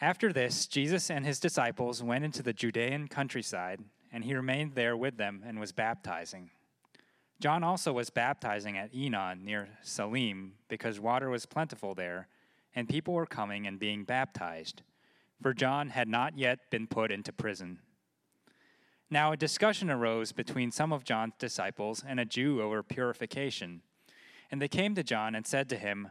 After this, Jesus and his disciples went into the Judean countryside, and he remained there with them and was baptizing. John also was baptizing at Aenon near Salim, because water was plentiful there, and people were coming and being baptized, for John had not yet been put into prison. Now a discussion arose between some of John's disciples and a Jew over purification. And they came to John and said to him,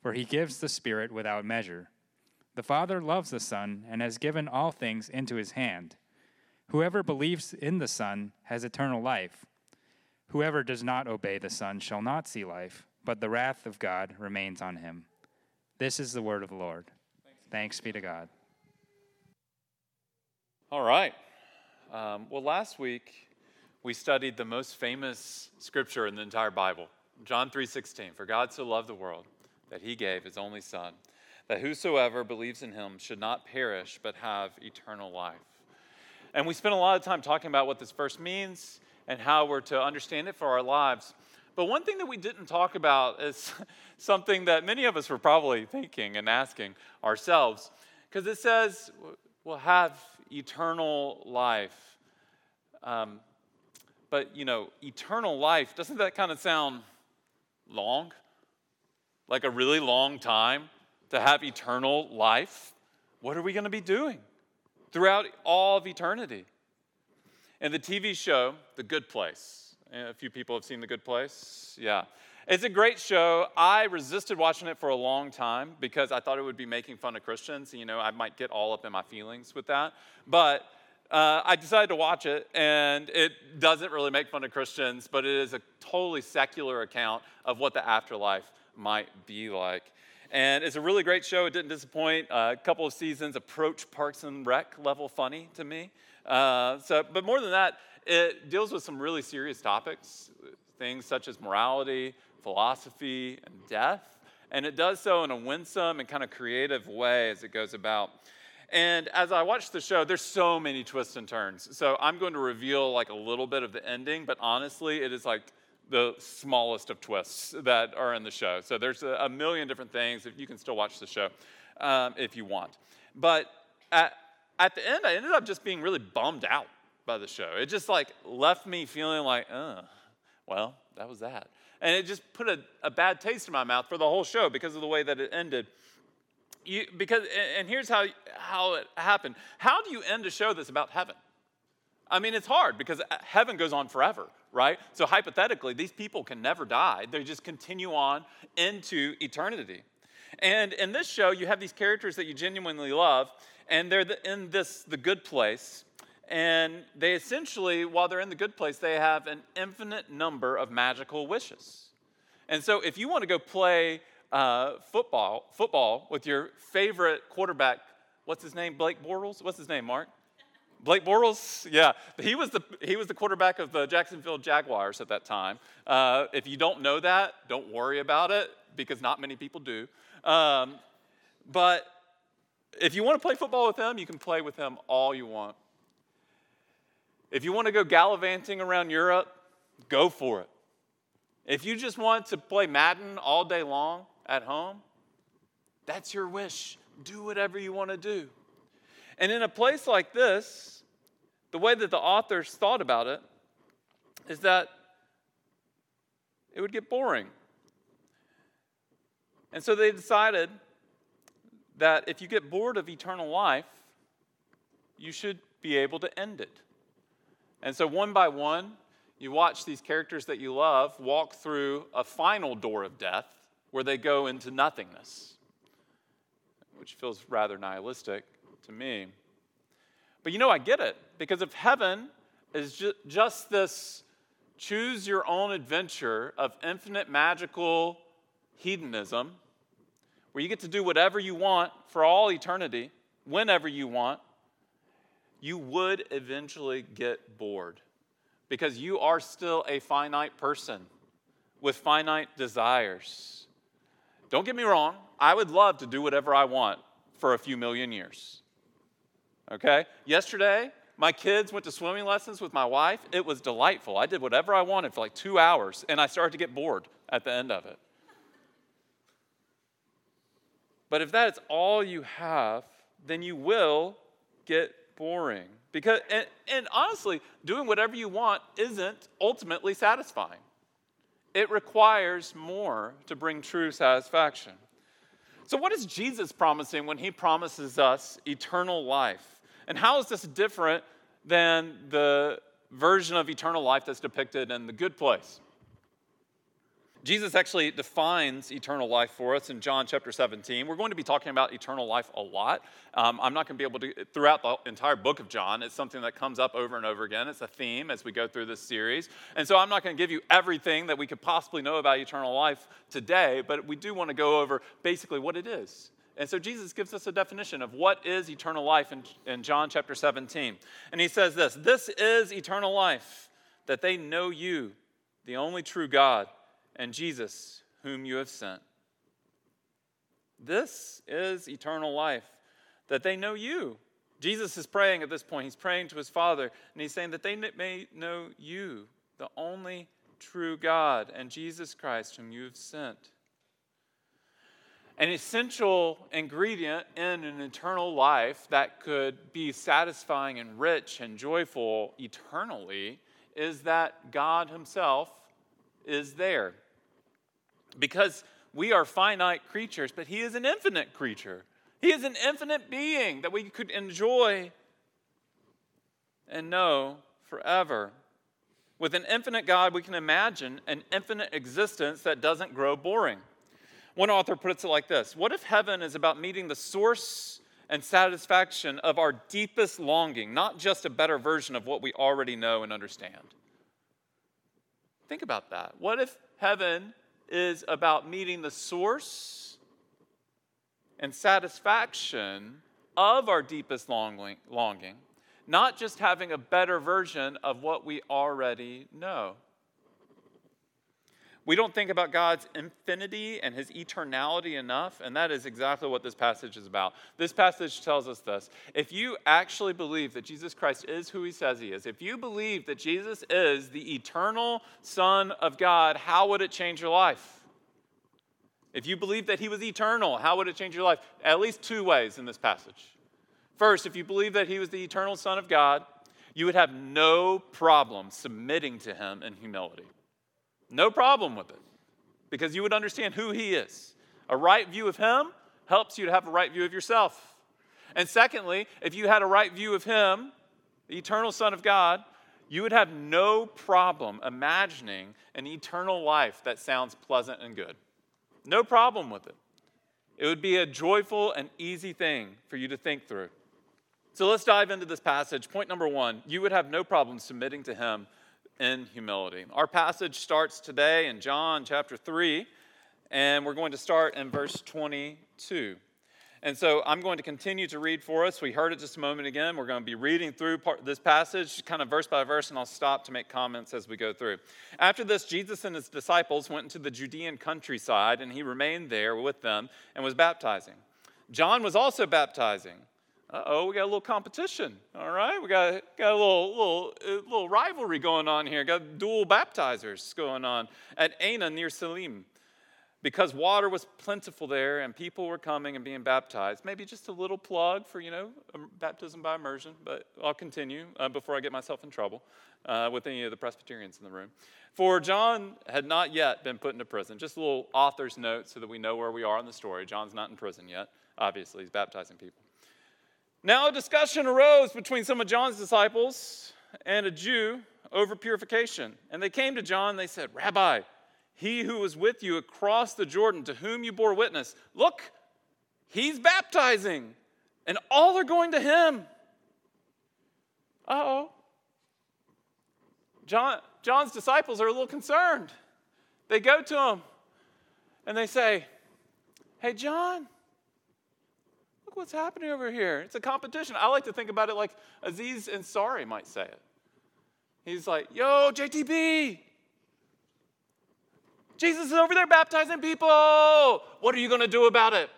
for he gives the Spirit without measure. The Father loves the Son and has given all things into his hand. Whoever believes in the Son has eternal life. Whoever does not obey the Son shall not see life, but the wrath of God remains on him. This is the word of the Lord. Thanks be to God. All right. Um, well, last week we studied the most famous scripture in the entire Bible, John 3:16. For God so loved the world that he gave his only Son, that whosoever believes in him should not perish but have eternal life. And we spent a lot of time talking about what this verse means and how we're to understand it for our lives. But one thing that we didn't talk about is something that many of us were probably thinking and asking ourselves, because it says we'll have eternal life. Um, but, you know, eternal life, doesn't that kind of sound long? Like a really long time to have eternal life, what are we going to be doing throughout all of eternity? And the TV show, The Good Place, a few people have seen The Good Place. Yeah. It's a great show. I resisted watching it for a long time because I thought it would be making fun of Christians. You know, I might get all up in my feelings with that. But uh, I decided to watch it, and it doesn't really make fun of Christians, but it is a totally secular account of what the afterlife might be like. And it's a really great show. It didn't disappoint. Uh, a couple of seasons approach Parks and Rec level funny to me. Uh, so, but more than that, it deals with some really serious topics, things such as morality, philosophy, and death. And it does so in a winsome and kind of creative way as it goes about. And as I watch the show, there's so many twists and turns. So I'm going to reveal like a little bit of the ending, but honestly, it is like the smallest of twists that are in the show. So there's a, a million different things. You can still watch the show um, if you want. But at, at the end, I ended up just being really bummed out by the show. It just like left me feeling like, uh, well, that was that. And it just put a, a bad taste in my mouth for the whole show because of the way that it ended. You, because, and here's how, how it happened. How do you end a show that's about heaven? I mean, it's hard because heaven goes on forever, right? So hypothetically, these people can never die. They just continue on into eternity. And in this show, you have these characters that you genuinely love, and they're in this the good place. And they essentially, while they're in the good place, they have an infinite number of magical wishes. And so, if you want to go play uh, football, football with your favorite quarterback, what's his name? Blake Bortles. What's his name, Mark? Blake Bortles, yeah, he was the he was the quarterback of the Jacksonville Jaguars at that time. Uh, if you don't know that, don't worry about it because not many people do. Um, but if you want to play football with him, you can play with him all you want. If you want to go gallivanting around Europe, go for it. If you just want to play Madden all day long at home, that's your wish. Do whatever you want to do. And in a place like this, the way that the authors thought about it is that it would get boring. And so they decided that if you get bored of eternal life, you should be able to end it. And so, one by one, you watch these characters that you love walk through a final door of death where they go into nothingness, which feels rather nihilistic to me. But you know, I get it, because if heaven is ju- just this choose your own adventure of infinite magical hedonism, where you get to do whatever you want for all eternity, whenever you want, you would eventually get bored because you are still a finite person with finite desires. Don't get me wrong, I would love to do whatever I want for a few million years. Okay? Yesterday, my kids went to swimming lessons with my wife. It was delightful. I did whatever I wanted for like two hours, and I started to get bored at the end of it. But if that is all you have, then you will get boring. Because, and, and, honestly, doing whatever you want isn't ultimately satisfying. It requires more to bring true satisfaction. So, what is Jesus promising when he promises us eternal life? And how is this different than the version of eternal life that's depicted in the good place? Jesus actually defines eternal life for us in John chapter 17. We're going to be talking about eternal life a lot. Um, I'm not going to be able to, throughout the entire book of John, it's something that comes up over and over again. It's a theme as we go through this series. And so I'm not going to give you everything that we could possibly know about eternal life today, but we do want to go over basically what it is. And so Jesus gives us a definition of what is eternal life in, in John chapter 17. And he says this This is eternal life, that they know you, the only true God and Jesus, whom you have sent. This is eternal life, that they know you. Jesus is praying at this point. He's praying to his Father, and he's saying that they may know you, the only true God, and Jesus Christ, whom you have sent. An essential ingredient in an eternal life that could be satisfying and rich and joyful eternally is that God Himself is there because we are finite creatures, but He is an infinite creature. He is an infinite being that we could enjoy and know forever. With an infinite God, we can imagine an infinite existence that doesn't grow boring. One author puts it like this What if heaven is about meeting the source and satisfaction of our deepest longing, not just a better version of what we already know and understand? Think about that. What if heaven is about meeting the source and satisfaction of our deepest longing, not just having a better version of what we already know. We don't think about God's infinity and his eternality enough, and that is exactly what this passage is about. This passage tells us this. If you actually believe that Jesus Christ is who he says he is, if you believe that Jesus is the eternal Son of God, how would it change your life? If you believe that he was eternal, how would it change your life? At least two ways in this passage. First, if you believe that he was the eternal Son of God, you would have no problem submitting to him in humility. No problem with it because you would understand who he is. A right view of him helps you to have a right view of yourself. And secondly, if you had a right view of him, the eternal Son of God, you would have no problem imagining an eternal life that sounds pleasant and good. No problem with it. It would be a joyful and easy thing for you to think through. So let's dive into this passage. Point number one you would have no problem submitting to him in humility. Our passage starts today in John chapter 3, and we're going to start in verse 22. And so I'm going to continue to read for us. We heard it just a moment again. We're going to be reading through part, this passage, kind of verse by verse, and I'll stop to make comments as we go through. After this, Jesus and his disciples went into the Judean countryside, and he remained there with them and was baptizing. John was also baptizing uh oh, we got a little competition. All right, we got, got a little, little, little rivalry going on here. Got dual baptizers going on at Aenon near Salim. Because water was plentiful there and people were coming and being baptized. Maybe just a little plug for, you know, baptism by immersion, but I'll continue uh, before I get myself in trouble uh, with any of the Presbyterians in the room. For John had not yet been put into prison. Just a little author's note so that we know where we are in the story. John's not in prison yet. Obviously, he's baptizing people. Now, a discussion arose between some of John's disciples and a Jew over purification. And they came to John, they said, Rabbi, he who was with you across the Jordan, to whom you bore witness, look, he's baptizing, and all are going to him. Uh oh. John, John's disciples are a little concerned. They go to him and they say, Hey, John, look what's happening over here. It's a competition. I like to think about it like Aziz Ansari might say it. He's like, Yo, JTB, Jesus is over there baptizing people. What are you going to do about it?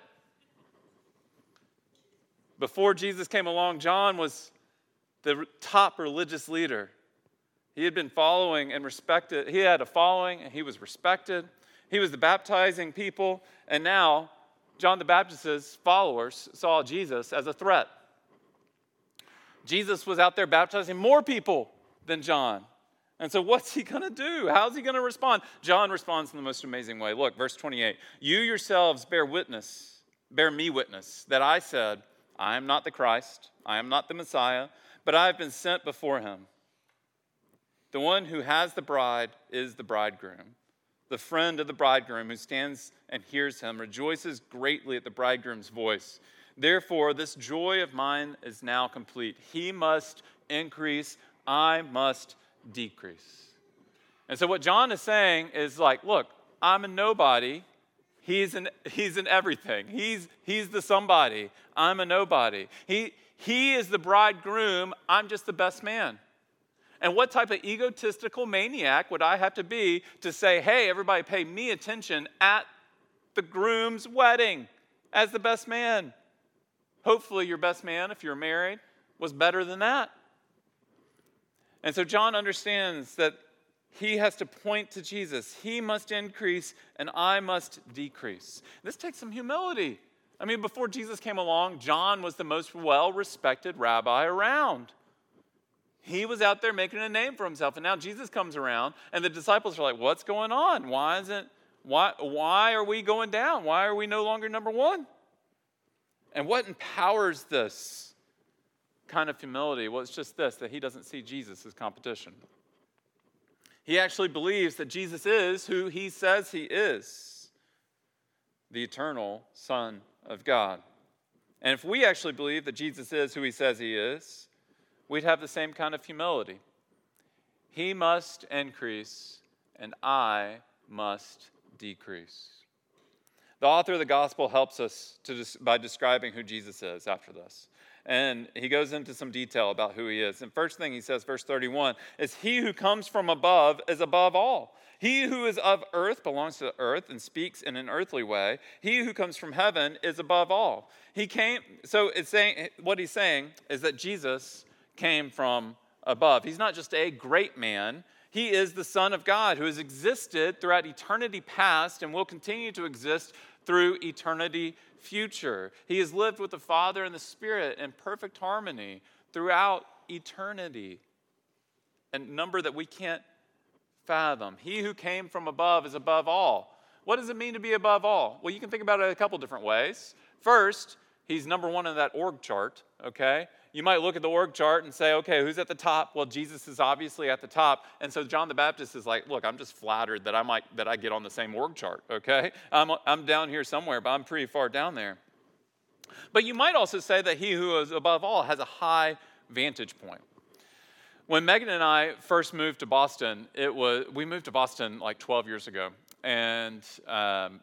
Before Jesus came along, John was the top religious leader. He had been following and respected. He had a following and he was respected. He was the baptizing people. And now, John the Baptist's followers saw Jesus as a threat. Jesus was out there baptizing more people than John. And so, what's he going to do? How's he going to respond? John responds in the most amazing way. Look, verse 28 You yourselves bear witness, bear me witness, that I said, I am not the Christ, I am not the Messiah, but I have been sent before him. The one who has the bride is the bridegroom. The friend of the bridegroom who stands and hears him rejoices greatly at the bridegroom's voice. Therefore, this joy of mine is now complete. He must increase, I must decrease. And so, what John is saying is like, look, I'm a nobody. He's an, he's an everything. He's, he's the somebody. I'm a nobody. He, he is the bridegroom. I'm just the best man. And what type of egotistical maniac would I have to be to say, hey, everybody pay me attention at the groom's wedding as the best man? Hopefully, your best man, if you're married, was better than that. And so John understands that he has to point to Jesus. He must increase and I must decrease. This takes some humility. I mean, before Jesus came along, John was the most well respected rabbi around. He was out there making a name for himself. And now Jesus comes around, and the disciples are like, What's going on? Why isn't why, why are we going down? Why are we no longer number one? And what empowers this? kind of humility? Well, it's just this that he doesn't see Jesus as competition. He actually believes that Jesus is who he says he is the eternal Son of God. And if we actually believe that Jesus is who he says he is, we'd have the same kind of humility. He must increase, and I must decrease. The author of the gospel helps us to, by describing who Jesus is after this. And he goes into some detail about who he is. And first thing he says, verse 31, is He who comes from above is above all. He who is of earth belongs to earth and speaks in an earthly way. He who comes from heaven is above all. He came, so it's saying, what he's saying is that Jesus came from above. He's not just a great man, he is the Son of God who has existed throughout eternity past and will continue to exist through eternity future. He has lived with the Father and the Spirit in perfect harmony throughout eternity, a number that we can't fathom. He who came from above is above all. What does it mean to be above all? Well, you can think about it a couple different ways. First, he's number one in that org chart, okay? You might look at the org chart and say, okay, who's at the top? Well, Jesus is obviously at the top. And so John the Baptist is like, look, I'm just flattered that I might that I get on the same org chart, okay? I'm, I'm down here somewhere, but I'm pretty far down there. But you might also say that he who is above all has a high vantage point. When Megan and I first moved to Boston, it was we moved to Boston like 12 years ago, and um,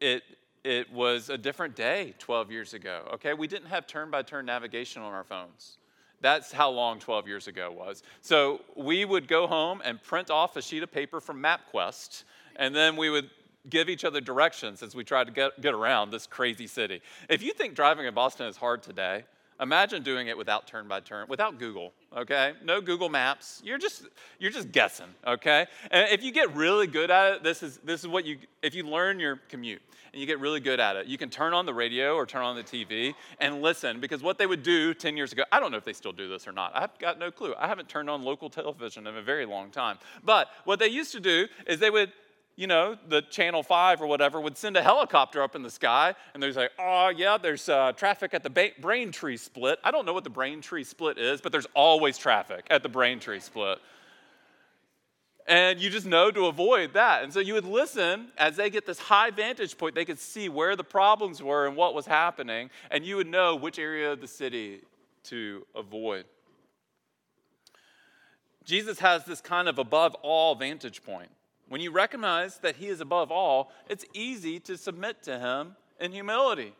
it it was a different day 12 years ago. Okay, we didn't have turn by turn navigation on our phones. That's how long 12 years ago was. So we would go home and print off a sheet of paper from MapQuest, and then we would give each other directions as we tried to get, get around this crazy city. If you think driving in Boston is hard today, Imagine doing it without turn by turn, without Google, okay? No Google Maps. You're just you're just guessing, okay? And if you get really good at it, this is this is what you if you learn your commute and you get really good at it, you can turn on the radio or turn on the TV and listen because what they would do 10 years ago, I don't know if they still do this or not. I've got no clue. I haven't turned on local television in a very long time. But what they used to do is they would you know, the Channel 5 or whatever would send a helicopter up in the sky and they're like, oh, yeah, there's uh, traffic at the ba- Braintree split. I don't know what the Braintree split is, but there's always traffic at the Braintree split. And you just know to avoid that. And so you would listen as they get this high vantage point, they could see where the problems were and what was happening, and you would know which area of the city to avoid. Jesus has this kind of above all vantage point. When you recognize that He is above all, it's easy to submit to Him in humility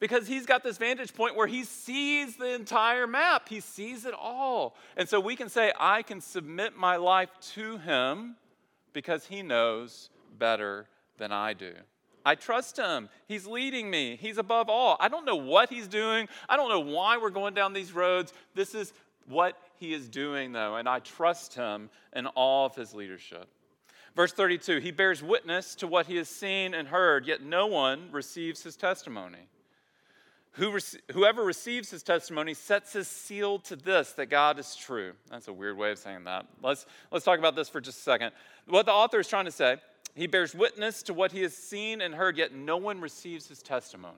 because He's got this vantage point where He sees the entire map, He sees it all. And so we can say, I can submit my life to Him because He knows better than I do. I trust him. He's leading me. He's above all. I don't know what he's doing. I don't know why we're going down these roads. This is what he is doing, though, and I trust him in all of his leadership. Verse 32 He bears witness to what he has seen and heard, yet no one receives his testimony. Whoever receives his testimony sets his seal to this that God is true. That's a weird way of saying that. Let's, let's talk about this for just a second. What the author is trying to say he bears witness to what he has seen and heard, yet no one receives his testimony.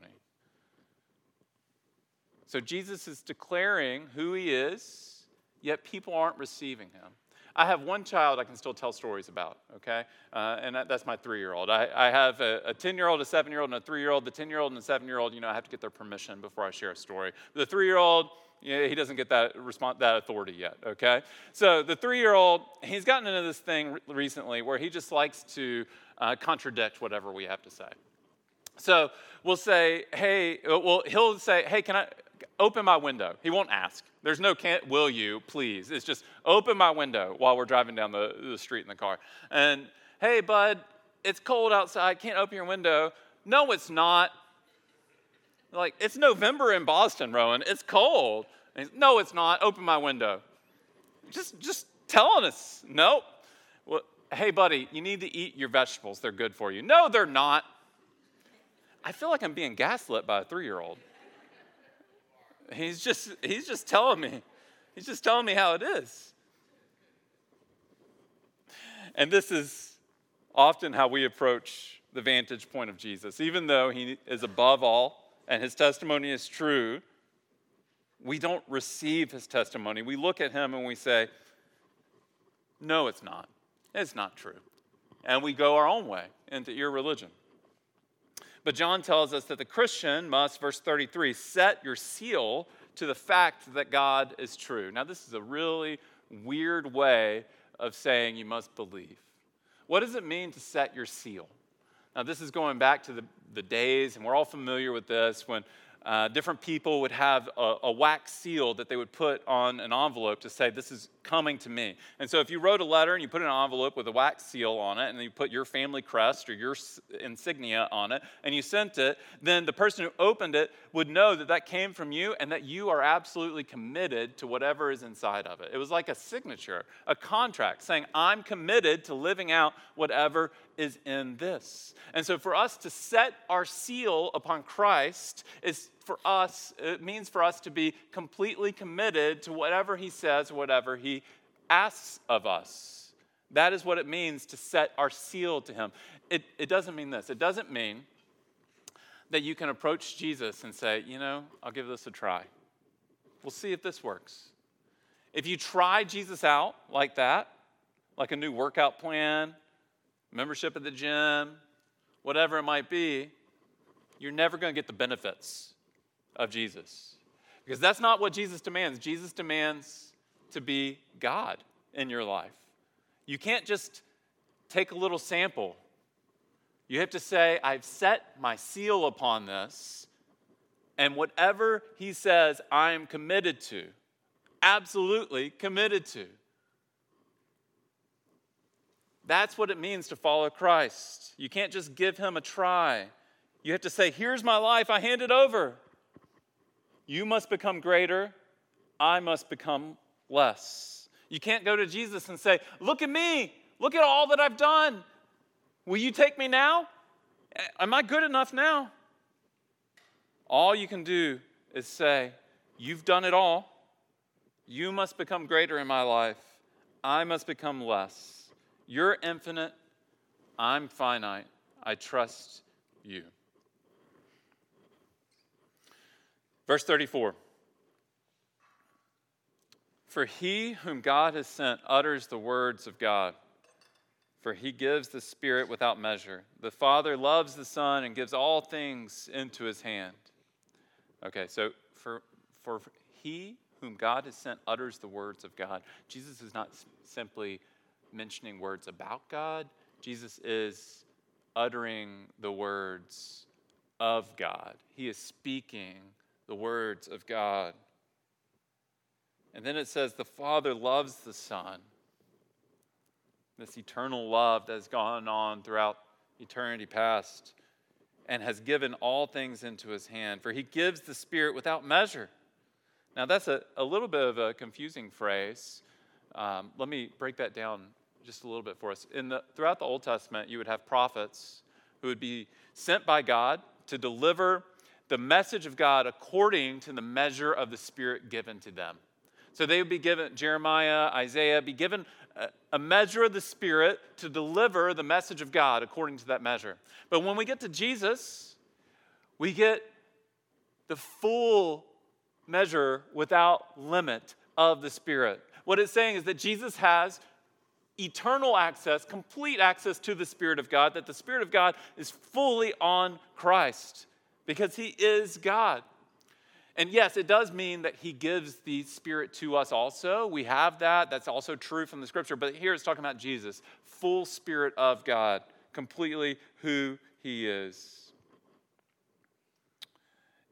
So Jesus is declaring who he is, yet people aren't receiving him. I have one child I can still tell stories about, okay? Uh, and that, that's my three year old. I, I, have a 10 year old, a seven year old, and a three year old. The 10 year old and the seven year old, you know, I have to get their permission before I share a story. The three year old, yeah, he doesn't get that response, that authority yet, okay? So the three year old, he's gotten into this thing re- recently where he just likes to uh, contradict whatever we have to say. So we'll say, hey, well, he'll say, hey, can I open my window? He won't ask. There's no can't, will you, please. It's just open my window while we're driving down the, the street in the car. And hey, bud, it's cold outside. Can't open your window. No, it's not. Like, it's November in Boston, Rowan. It's cold. no, it's not. Open my window. Just, just telling us, nope. Well, hey, buddy, you need to eat your vegetables. They're good for you. No, they're not. I feel like I'm being gaslit by a three year old. He's just, he's just telling me. He's just telling me how it is. And this is often how we approach the vantage point of Jesus. Even though he is above all and his testimony is true, we don't receive his testimony. We look at him and we say, No, it's not. It's not true. And we go our own way into irreligion. But John tells us that the Christian must, verse 33, set your seal to the fact that God is true. Now, this is a really weird way of saying you must believe. What does it mean to set your seal? Now, this is going back to the, the days, and we're all familiar with this, when uh, different people would have a, a, wax seal that they would put on an envelope to say, This is coming to me. And so, if you wrote a letter and you put an envelope with a wax seal on it, and you put your family crest or your insignia on it, and you sent it, then the person who opened it would know that that came from you and that you are absolutely committed to whatever is inside of it. It was like a signature, a contract saying, I'm committed to living out whatever is in this. And so, for us to set our seal upon Christ is for us, it means for us to be completely committed to whatever He says, whatever He asks of us. That is what it means to set our seal to Him. It, it doesn't mean this. It doesn't mean that you can approach Jesus and say, you know, I'll give this a try. We'll see if this works. If you try Jesus out like that, like a new workout plan, membership at the gym, whatever it might be, you're never going to get the benefits of Jesus. Because that's not what Jesus demands. Jesus demands to be God in your life. You can't just take a little sample. You have to say, I've set my seal upon this, and whatever he says, I am committed to. Absolutely committed to. That's what it means to follow Christ. You can't just give him a try. You have to say, Here's my life, I hand it over. You must become greater, I must become less. You can't go to Jesus and say, Look at me, look at all that I've done. Will you take me now? Am I good enough now? All you can do is say, You've done it all. You must become greater in my life. I must become less. You're infinite. I'm finite. I trust you. Verse 34 For he whom God has sent utters the words of God, for he gives the Spirit without measure. The Father loves the Son and gives all things into his hand. Okay, so for, for he whom God has sent utters the words of God. Jesus is not simply mentioning words about God, Jesus is uttering the words of God. He is speaking the words of God. And then it says, The Father loves the Son. This eternal love that has gone on throughout eternity past and has given all things into his hand. For he gives the Spirit without measure. Now, that's a, a little bit of a confusing phrase. Um, let me break that down just a little bit for us. In the, throughout the Old Testament, you would have prophets who would be sent by God to deliver the message of God according to the measure of the Spirit given to them. So they would be given, Jeremiah, Isaiah, be given a, measure of the Spirit to deliver the message of God according to that measure. But when we get to Jesus, we get the full measure without limit of the Spirit. What it's saying is that Jesus has eternal access, complete access to the Spirit of God, that the Spirit of God is fully on Christ because He is God. And yes, it does mean that He gives the Spirit to us also. We have that. That's also true from the Scripture. But here it's talking about Jesus, full Spirit of God, completely who He is.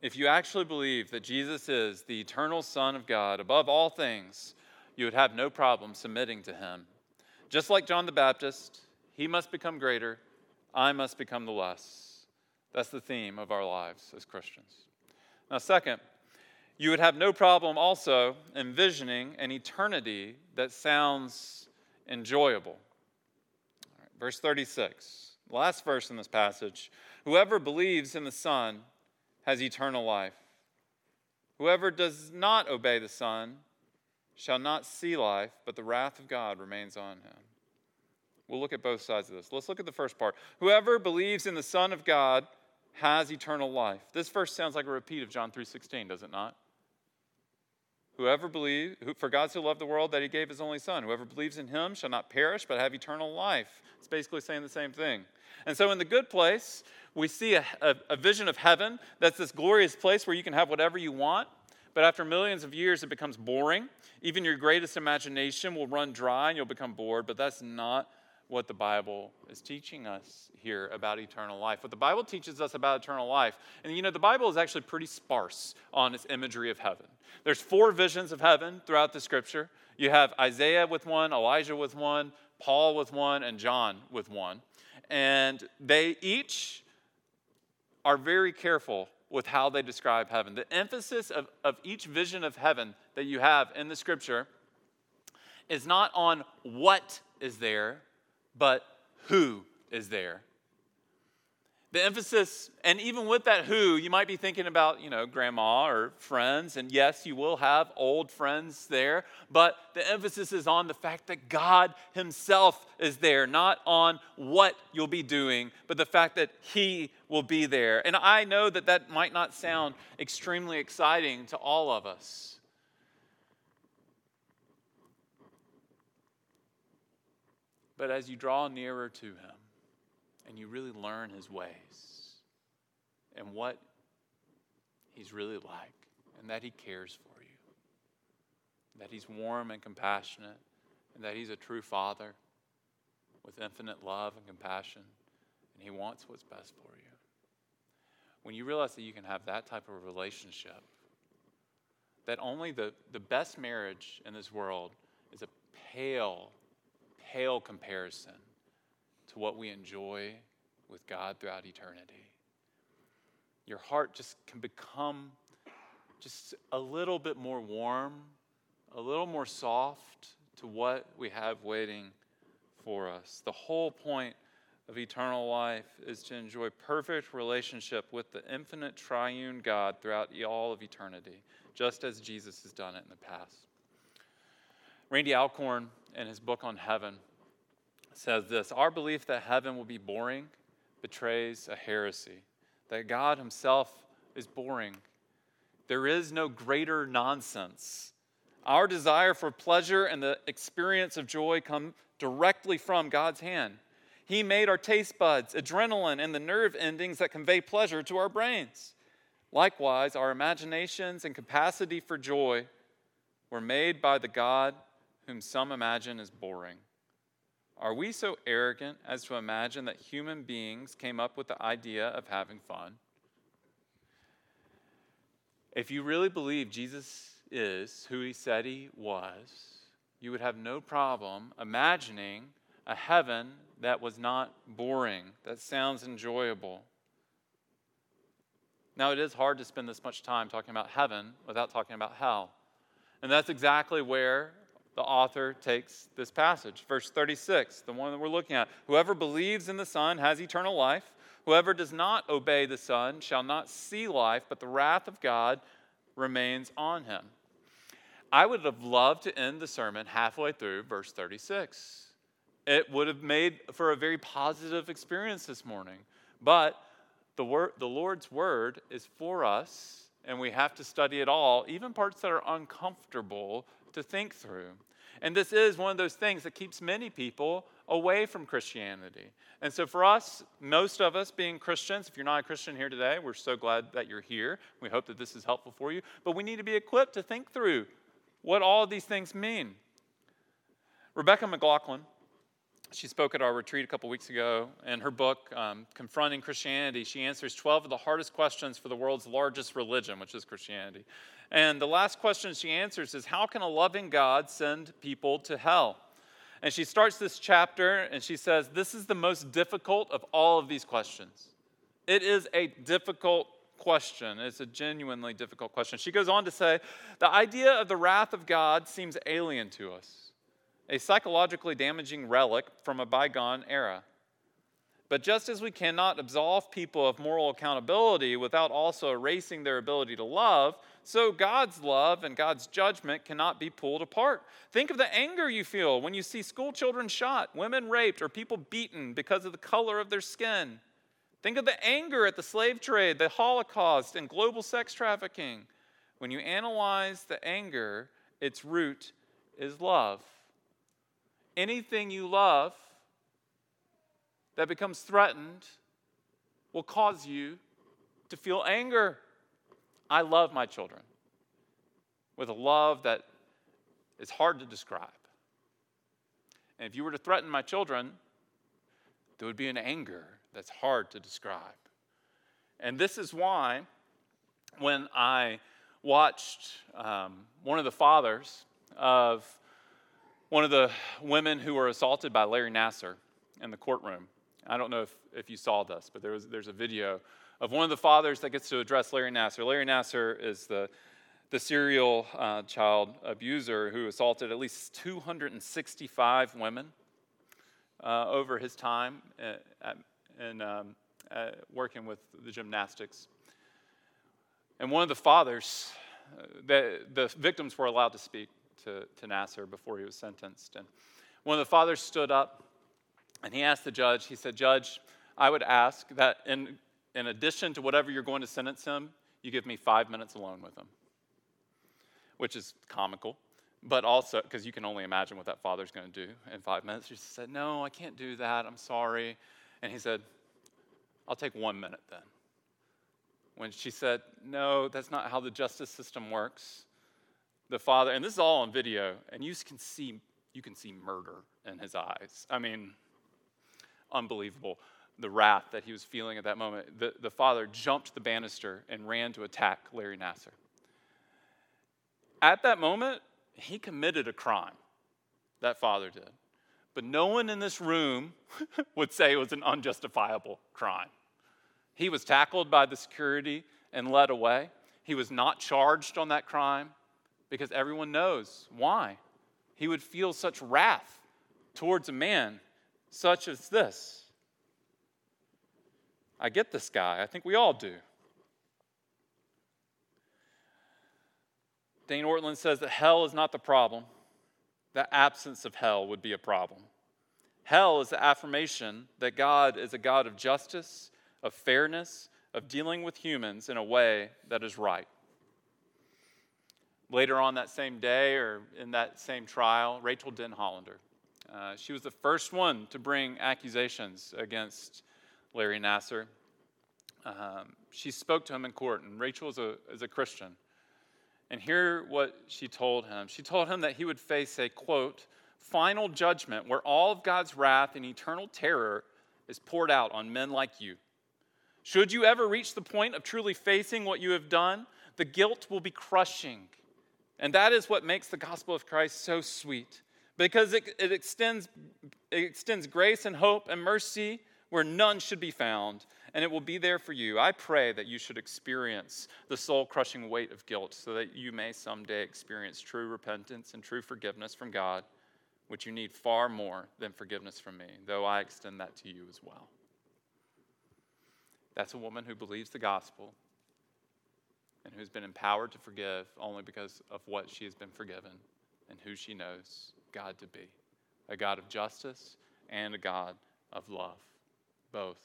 If you actually believe that Jesus is the eternal Son of God above all things, you would have no problem submitting to Him just like John the Baptist, he must become greater, I must become the less. That's the theme of our lives as Christians. Now, second, you would have no problem also envisioning an eternity that sounds enjoyable. Verse 36, last verse in this passage Whoever believes in the Son has eternal life. Whoever does not obey the Son shall not see life, but the wrath of God remains on him. We'll look at both sides of this. Let's look at the first part. Whoever believes in the Son of God has eternal life. This verse sounds like a repeat of John 3:16, does it not? Whoever believes, for God so loved the world that he gave his only son. Whoever believes in him shall not perish, but have eternal life. It's basically saying the same thing. And so in the good place, we see a, a, a vision of heaven that's this glorious place where you can have whatever you want. But after millions of years, it becomes boring. Even your greatest imagination will run dry and you'll become bored. But that's not what the Bible is teaching us here about eternal life. What the Bible teaches us about eternal life, and you know, the Bible is actually pretty sparse on its imagery of heaven. There's four visions of heaven throughout the scripture. You have Isaiah with one, Elijah with one, Paul with one, and John with one. And they each are very careful with how they describe heaven. The emphasis of, of each vision of heaven that you have in the scripture is not on what is there, but who is there. The emphasis, and even with that who, you might be thinking about, you know, grandma or friends, and yes, you will have old friends there, but the emphasis is on the fact that God Himself is there, not on what you'll be doing, but the fact that He will be there. And I know that that might not sound extremely exciting to all of us. But as you draw nearer to Him and you really learn His ways and what He's really like, and that He cares for you, that He's warm and compassionate, and that He's a true Father with infinite love and compassion, and He wants what's best for you. When you realize that you can have that type of relationship, that only the, the best marriage in this world is a pale pale comparison to what we enjoy with God throughout eternity. Your heart just can become just a little bit more warm, a little more soft to what we have waiting for us. The whole point of eternal life is to enjoy perfect relationship with the infinite triune God throughout all of eternity, just as Jesus has done it in the past. Randy Alcorn, in his book on heaven, says this Our belief that heaven will be boring betrays a heresy, that God Himself is boring. There is no greater nonsense. Our desire for pleasure and the experience of joy come directly from God's hand. He made our taste buds, adrenaline, and the nerve endings that convey pleasure to our brains. Likewise, our imaginations and capacity for joy were made by the God whom some imagine is boring. Are we so arrogant as to imagine that human beings came up with the idea of having fun? If you really believe Jesus is who he said he was, you would have no problem imagining a heaven that was not boring, that sounds enjoyable. Now, it is hard to spend this much time talking about heaven without talking about hell. And that's exactly where the author takes this passage. Verse 36, the one that we're looking at. Whoever believes in the Son has eternal life. Whoever does not obey the Son shall not see life, but the wrath of God remains on him. I would have loved to end the sermon halfway through verse 36. It would have made for a very positive experience this morning. But the, word, the Lord's word is for us, and we have to study it all, even parts that are uncomfortable to think through. And this is one of those things that keeps many people away from Christianity. And so, for us, most of us being Christians, if you're not a Christian here today, we're so glad that you're here. We hope that this is helpful for you. But we need to be equipped to think through what all of these things mean. Rebecca McLaughlin, she spoke at our retreat a couple weeks ago. In her book, um, Confronting Christianity, she answers 12 of the hardest questions for the world's largest religion, which is Christianity. And the last question she answers is How can a loving God send people to hell? And she starts this chapter and she says, This is the most difficult of all of these questions. It is a difficult question. It's a genuinely difficult question. She goes on to say the idea of the wrath of God seems alien to us, a psychologically damaging relic from a bygone era. But just as we cannot absolve people of moral accountability without also erasing their ability to love, so God's love and God's judgment cannot be pulled apart. Think of the anger you feel when you see school children shot, women raped, or people beaten because of the color of their skin. Think of the anger at the slave trade, the Holocaust, and global sex trafficking. When you analyze the anger, its root is love. Anything you love that becomes threatened will cause you to feel anger. I love my children with a love that is hard to describe. And if you were to threaten my children, there would be an anger that's hard to describe. And this is why, when I watched um, one of the fathers of one of the women who were assaulted by Larry Nassar in the courtroom, I don't know if, if you saw this, but there was, there's a video of one of the fathers that gets to address Larry Nassar. Larry Nassar is the, the serial uh, child abuser who assaulted at least 265 women uh, over his time at and um, uh, working with the gymnastics. And one of the fathers, uh, the, the victims were allowed to speak to, to Nassar before he was sentenced. And one of the fathers stood up and he asked the judge, he said, Judge, I would ask that in, in addition to whatever you're going to sentence him, you give me five minutes alone with him, which is comical but also because you can only imagine what that father's going to do in five minutes. She said, No, I can't do that. I'm sorry. And he said, I'll take one minute then. When she said, No, that's not how the justice system works. The father, and this is all on video, and you can see you can see murder in his eyes. I mean, unbelievable. The wrath that he was feeling at that moment. The, the father jumped the banister and ran to attack Larry Nassar. At that moment, he committed a crime. That father did. But no one in this room would say it was an unjustifiable crime. He was tackled by the security and led away. He was not charged on that crime because everyone knows why. He would feel such wrath towards a man such as this. I get this guy. I think we all do. Dane Ortlund says that hell is not the problem, the absence of hell would be a problem. Hell is the affirmation that God is a God of justice, of fairness, of dealing with humans in a way that is right. Later on that same day or in that same trial, Rachel Denhollander, uh, she was the first one to bring accusations against Larry Nassar. Um, she spoke to him in court, and Rachel is a, is a Christian. And hear what she told him. She told him that he would face a, quote, final judgment where all of God's wrath and eternal terror is poured out on men like you. Should you ever reach the point of truly facing what you have done, the guilt will be crushing. And that is what makes the gospel of Christ so sweet because it, it, extends, it extends grace and hope and mercy where none should be found, and it will be there for you. I pray that you should experience the soul crushing weight of guilt so that you may someday experience true repentance and true forgiveness from God, which you need far more than forgiveness from me, though I extend that to you as well. That's a woman who believes the gospel and who's been empowered to forgive only because of what she has been forgiven and who she knows God to be a God of justice and a God of love. Both.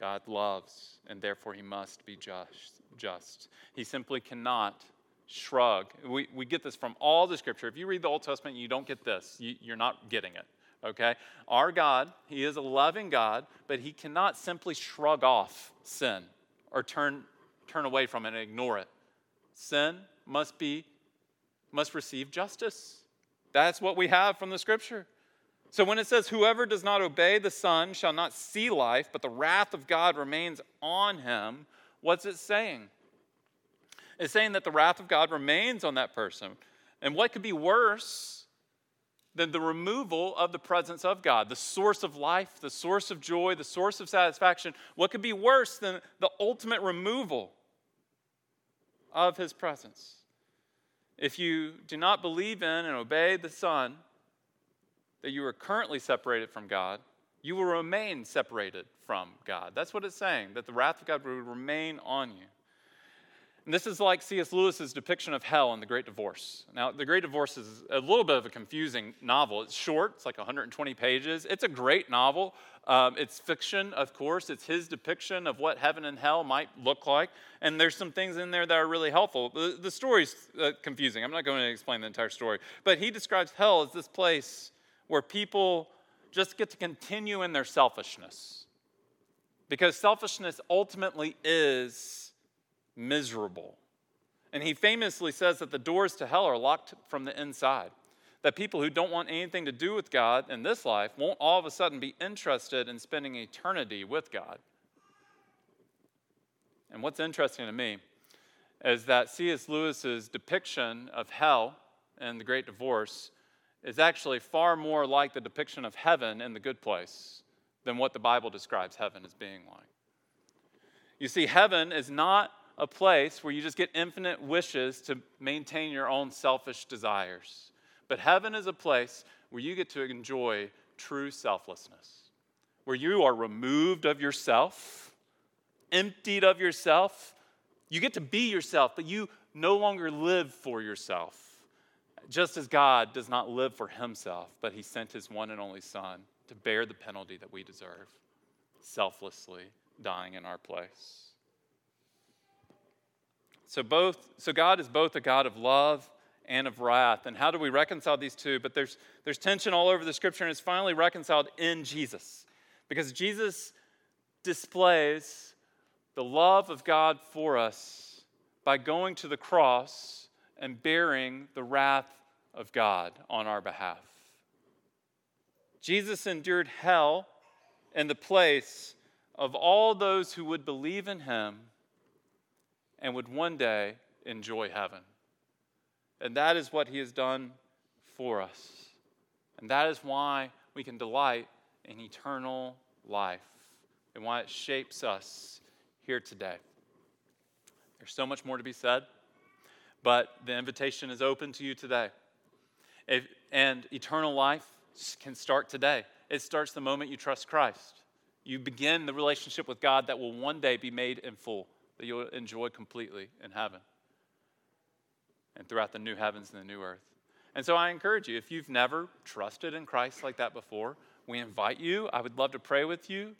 God loves, and therefore he must be just. just. He simply cannot shrug. We, we get this from all the scripture. If you read the Old Testament you don't get this, you, you're not getting it. Okay? Our God, He is a loving God, but He cannot simply shrug off sin or turn, turn away from it and ignore it. Sin must be must receive justice. That's what we have from the scripture. So when it says, Whoever does not obey the Son shall not see life, but the wrath of God remains on him, what's it saying? It's saying that the wrath of God remains on that person. And what could be worse than the removal of the presence of God, the source of life, the source of joy, the source of satisfaction? What could be worse than the ultimate removal of his presence? If you do not believe in and obey the Son, that you are currently separated from God, you will remain separated from God. That's what it's saying, that the wrath of God will remain on you. And this is like C.S. Lewis's depiction of hell in The Great Divorce. Now, The Great Divorce is a little bit of a confusing novel. It's short, it's like 120 pages. It's a great novel. Um, it's fiction, of course. It's his depiction of what heaven and hell might look like. And there's some things in there that are really helpful. The, the story's uh, confusing. I'm not going to explain the entire story. But he describes hell as this place where people just get to continue in their selfishness. Because selfishness ultimately is miserable. And he famously says that the doors to hell are locked from the inside. That people who don't want anything to do with God in this life won't all of a sudden be interested in spending eternity with God. And what's interesting to me is that C.S. Lewis's depiction of hell in The Great Divorce is actually far more like the depiction of heaven in the good place than what the Bible describes heaven as being like. You see, heaven is not a place where you just get infinite wishes to maintain your own selfish desires, but heaven is a place where you get to enjoy true selflessness, where you are removed of yourself, emptied of yourself. You get to be yourself, but you no longer live for yourself just as God does not live for himself, but he sent his one and only Son to bear the penalty that we deserve, selflessly dying in our place. So both so God is both a God of love and of wrath. And how do we reconcile these two? But there's there's tension all over the scripture and it's finally reconciled in Jesus. Because Jesus displays the love of God for us by going to the cross and bearing the wrath of God on our behalf. Jesus endured hell in the place of all those who would believe in him and would one day enjoy heaven. And that is what he has done for us. And that is why we can delight in eternal life and why it shapes us here today. There's so much more to be said, but the invitation is open to you today. If, and eternal life can start today. It starts the moment you trust Christ. You begin the relationship with God that will one day be made in full, that you'll enjoy completely in heaven and throughout the new heavens and the new earth. And so I encourage you, if you've never trusted in Christ like that before, we invite you. I would love to pray with you.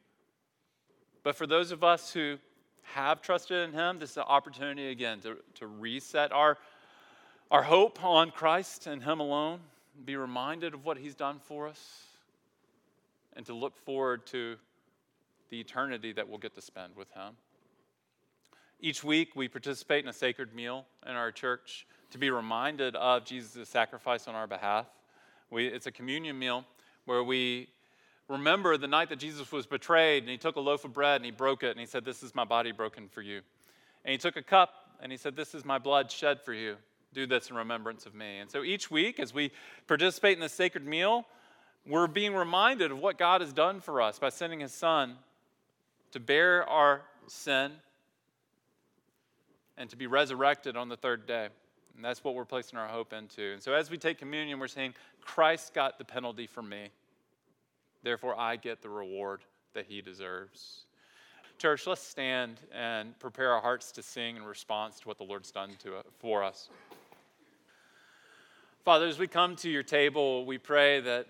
But for those of us who have trusted in Him, this is an opportunity again to, to reset our, our hope on Christ and Him alone, be reminded of what He's done for us, and to look forward to the eternity that we'll get to spend with Him. Each week, we participate in a sacred meal in our church to be reminded of Jesus' sacrifice on our behalf. We, it's a communion meal where we remember the night that Jesus was betrayed and he took a loaf of bread and he broke it and he said, This is my body broken for you. And he took a cup and he said, This is my blood shed for you. Do this in remembrance of me. And so each week, as we participate in this sacred meal, we're being reminded of what God has done for us by sending his son to bear our sin and to be resurrected on the third day. And that's what we're placing our hope into. And so as we take communion, we're saying, Christ got the penalty for me. Therefore, I get the reward that he deserves. Church, let's stand and prepare our hearts to sing in response to what the Lord's done to, uh, for us. Father, as we come to your table, we pray that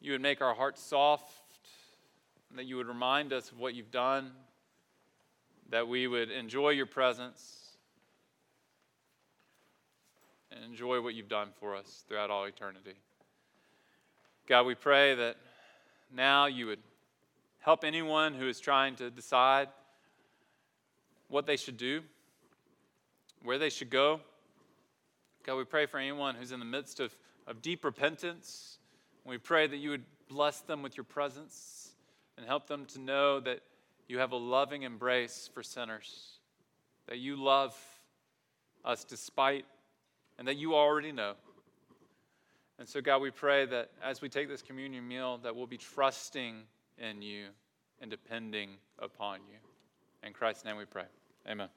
you would make our hearts soft, and that you would remind us of what you've done, that we would enjoy your presence, and enjoy what you've done for us throughout all eternity. God, we pray that now you would help anyone who is trying to decide what they should do, where they should go. God, we pray for anyone who's in the midst of, of deep repentance. We pray that you would bless them with your presence and help them to know that you have a loving embrace for sinners, that you love us despite, and that you already know. And so, God, we pray that as we take this communion meal, that we'll be trusting in you and depending upon you. In Christ's name we pray. Amen.